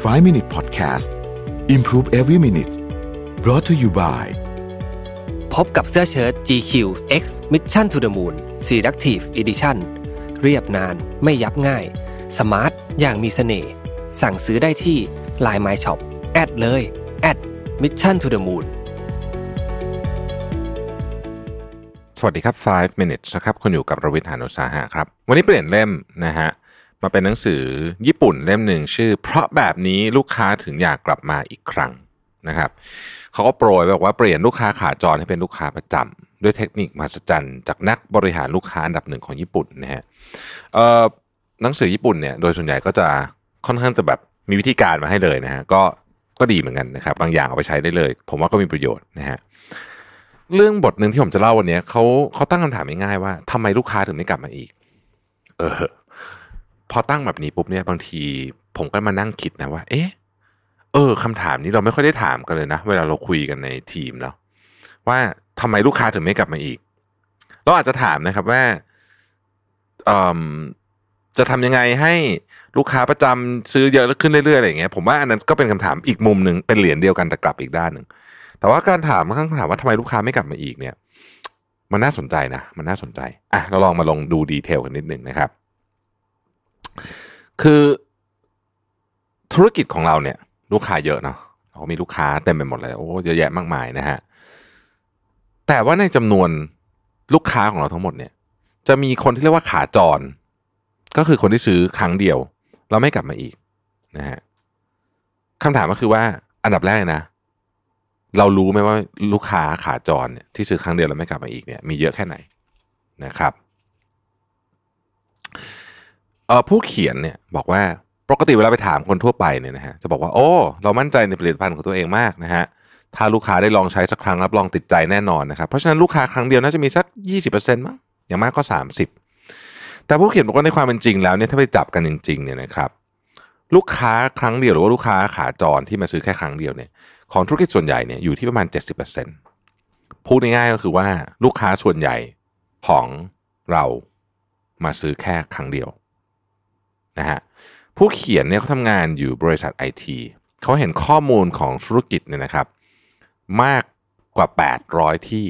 5 Minute Podcast Improve Every Minute brought to you by พบกับเสื้อเชิ้ต GQ X Mission to the Moon Selective Edition เรียบนานไม่ยับง่าย สมาร์ท อย่างมีเสน่ห์ สั่งซื้อได้ที่ Line My Shop แอดเลยแอด Mission to the Moon สวัสดีครับ 5 minutes นะครับ คุณอยู่กับรวิทย์หานุสาหะครับ วันนี้เปลี่ยนเล่มนะฮะ มาเป็นหนังสือญี่ปุ่นเล่มหนึ่งชื่อ เพราะแบบนี้ลูกค้าถึงอยากกลับมาอีกครั้งนะครับเขาก็โปรยบอกว่าเปลี่ยนลูกค้าขาจรให้เป็นลูกค้าประจำด้วยเทคนิคมหัศจรรย์จากนักบริหารลูกค้าอันดับหนึ่งของญี่ปุ่นนะฮะหนังสือญี่ปุ่นเนี่ยโดยส่วนใหญ่ก็จะค่อนข้างจะแบบมีวิธีการมาให้เลยนะฮะก็ก็ดีเหมือนกันนะครับ บางอย่างเอาไปใช้ได้เลย ผมว่าก็มีประโยชน์นะฮะเรื่องบทหนึ่งที่ผมจะเล่าวันนี้เขาเขาตั้งคำถามง่ายๆว่าทำไมลูกค้าถึงไม่กลับมาอีก เออ พอตั้งแบบนี้ปุ๊บเนี่ยบางทีผมก็มานั่งคิดนะว่า เอ๊ะเออคำถามนี้เราไม่ค่อยได้ถามกันเลยนะ เวลาเราคุยกันในทีมเนาะว่าทำไมลูกค้าถึงไม่กลับมาอีก เราอาจจะถามนะครับว่าจะทำยังไงให้ลูกค้าประจำซื้อเยอะขึ้นเรื่อยๆอะไรอย่างเงี้ยผมว่าอันนั้นก็เป็นคำถามอีกมุมหนึ่งเป็นเหรียญเดียวกันแต่กลับอีกด้านหนึ่งแต่ว่าการถามข้างถามว่าทำไมลูกค้าไม่กลับมาอีกเนี่ย มันน่าสนใจนะ มันน่าสนใจอะเราลองมาลองดูดีเทลกันนิดหนึ่งนะครับ คือธุรกิจของเราเนี่ย ลูกค้าเยอะเนาะเรามีลูกค้าเต็มไปหมดเลยโอ้เยอะแยะมากมายนะฮะแต่ว่าในจำนวนลูกค้าของเราทั้งหมดเนี่ย จะมีคนที่เรียกว่าขาจร ก็คือคนที่ซื้อครั้งเดียว เราไม่กลับมาอีกนะฮะคำถามก็คือว่าอันดับแรกนะ เรารู้ไหมว่าลูกค้าขาจรเนี่ยที่ซื้อครั้งเดียวแล้วไม่กลับมาอีกเนี่ยมีเยอะแค่ไหนนะครับ เออผู้เขียนเนี่ยบอกว่าปกติเวลาไปถามคนทั่วไปเนี่ยนะฮะจะบอกว่าโอ้เรามั่นใจในผลิตภัณฑ์ของตัวเองมากนะฮะถ้าลูกค้าได้ลองใช้สักครั้งรับรองติดใจแน่นอนนะครับเพราะฉะนั้นลูกค้าครั้งเดียวน่าจะมีสักยี่สิบเปอร์เซ็นต์มั้งอย่างมากก็สามสิบแต่ผู้เขียนบอกว่าในความเป็นจริงแล้วเนี่ยถ้าไปจับกันจริงๆเนี่ยนะครับลูกค้าครั้งเดียวหรือว่าลูกค้าขาจรที่มาซื้อแค่ครั้งเดียวเนี่ยของธุรกิจส่วนใหญ่เนี่ยอยู่ที่ประมาณ 70%พูดง่ายๆก็คือว่าลูกค้าส่วนใหญ่ของเรามาซื้อแค่ครั้งเดียว นะฮะผู้เขียนเนี่ยเขาทำงานอยู่บริษัทไอทีเขาเห็นข้อมูลของธุรกิจเนี่ยนะครับ มากกว่า 800 ที่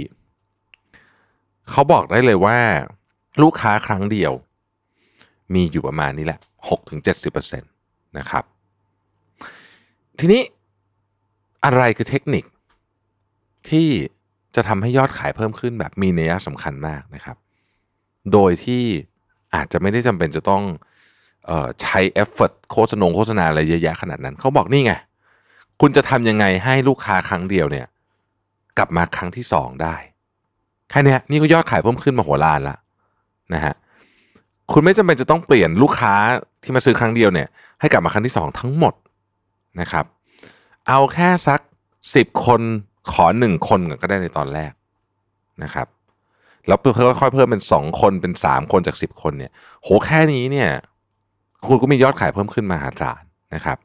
เขาบอกได้เลยว่าลูกค้าครั้งเดียว มีอยู่ประมาณนี้แหละ 6-70%นะครับ ทีนี้อะไรคือเทคนิคที่จะทำให้ยอดขายเพิ่มขึ้นแบบมีนัยสำคัญมากนะครับ โดยที่อาจจะไม่ได้จำเป็นจะต้อง ใช้เอฟเฟกโฆษณาโฆษณาอะไรเยอะแยะขนาดนั้น เขาบอกนี่ไง คุณจะทำยังไงให้ลูกค้าครั้งเดียวเนี่ย กลับมาครั้งที่สองได้แค่นี้นี่ก็ยอดขายเพิ่มขึ้นมาหัวล้านละนะฮะคุณไม่จำเป็นจะต้องเปลี่ยนลูกค้าที่มาซื้อครั้งเดียวเนี่ย ให้กลับมาครั้งที่สองทั้งหมดนะครับ เอาแค่สักสิบคนขอหนึ่งคนก็ได้ในตอนแรกนะครับแล้วค่อยเพิ่มเป็นสองคนเป็นสามคนจากสิบคนเนี่ย โหแค่นี้เนี่ย คุณก็มียอดขายเพิ่มขึ้นมหาศาลนะครับ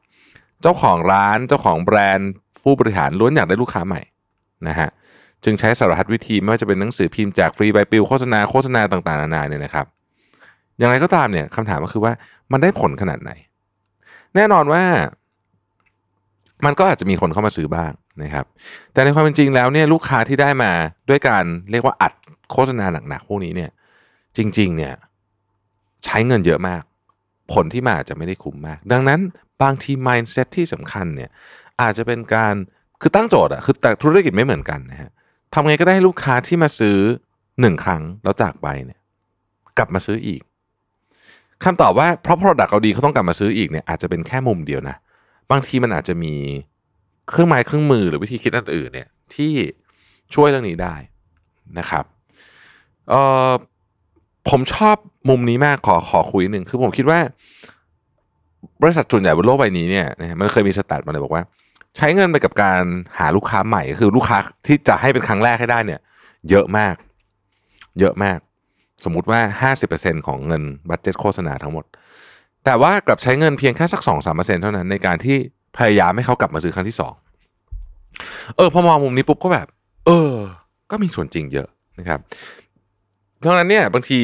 เจ้าของร้านเจ้าของแบรนด์ผู้บริหารล้วนอยากได้ลูกค้าใหม่นะฮะจึงใช้สารพัดวิธีไม่ว่าจะเป็นหนังสือพิมพ์แจกฟรีใบปลิวโฆษณาโฆษณาต่างๆนานาเนี่ยนะครับ อย่างไรก็ตามเนี่ยคำถามก็คือว่ามันได้ผลขนาดไหน แน่นอนว่า มันก็อาจจะมีคนเข้ามาซื้อบ้างนะครับ แต่ในความเป็นจริงแล้วเนี่ยลูกค้าที่ได้มาด้วยการเรียกว่าอัดโฆษณาหนักๆพวกนี้เนี่ย จริง ๆ เนี่ย ใช้เงินเยอะมาก ผลที่มาอาจจะไม่ได้คุ้มมาก ดังนั้นบางที mindset ที่สำคัญเนี่ยอาจจะเป็นการคือตั้งโจทย์อะคือแต่ธุรกิจไม่เหมือนกันนะฮะทำไงก็ได้ให้ลูกค้าที่มาซื้อหนึ่งครั้งแล้วจากไปเนี่ย กลับมาซื้ออีกคำตอบว่าเพราะ product เราดีเขาต้องกลับมาซื้ออีกเนี่ยอาจจะเป็นแค่มุมเดียวนะบางทีมันอาจจะมีเครื่องไม้เครื่องมือหรือวิธีคิดอื่นเนี่ยที่ช่วยเรื่องนี้ได้นะครับเอ่อ ผมชอบมุมนี้มากขอขอคุยหนึ่งคือผมคิดว่า บริษัทส่วนใหญ่บนโลกใบนี้เนี่ยมันเคยมีสแตทมาเลยบอกว่า ใช้เงินไปกับการหาลูกค้าใหม่คือลูกค้าที่จะให้เป็นครั้งแรกให้ได้เนี่ย เยอะมาก เยอะมาก สมมุติว่า 50%ของเงินบัตเจ็ตโฆษณาทั้งหมด แต่ว่ากลับใช้เงินเพียงแค่สักสองสามเปอร์เซ็นเท่านั้นในการที่พยายามให้เขากลับมาซื้อครั้งที่สองเออพอมองมุมนี้ปุ๊บก็แบบ เออ ก็มีส่วนจริงเยอะนะครับ ดังนั้นเนี่ยบางที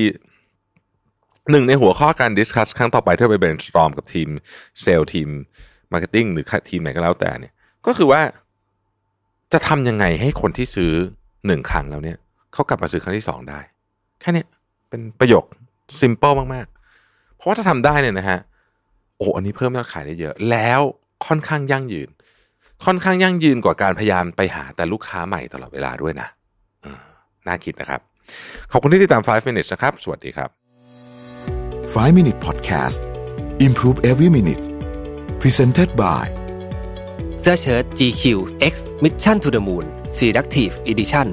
หนึ่งในหัวข้อการ discuss ครั้งต่อไปที่ไป brainstorm กับทีมเซลล์ทีม marketing หรือทีมไหนก็แล้วแต่เนี่ย ก็คือว่าจะทำยังไงให้คนที่ซื้อหนึ่งครั้งแล้วเนี่ยเขากลับมาซื้อครั้งที่สองได้ แค่นี้เป็นประโยค simple มาก ๆ เพราะว่าถ้าทำได้เนี่ยนะฮะโอ้อันนี้เพิ่มยอดขายได้เยอะ แล้วค่อนข้างยั่งยืน ค่อนข้างยั่งยืนกว่าการพยายามไปหาแต่ลูกค้าใหม่ตลอดเวลาด้วยนะน่าคิดนะครับ ขอบคุณที่ติดตาม 5 minutes นะครับ สวัสดีครับ 5 Minute Podcast Improve Every Minute Presented by เสื้อเชิ้ต GQ X Mission to the Moon Selective Edition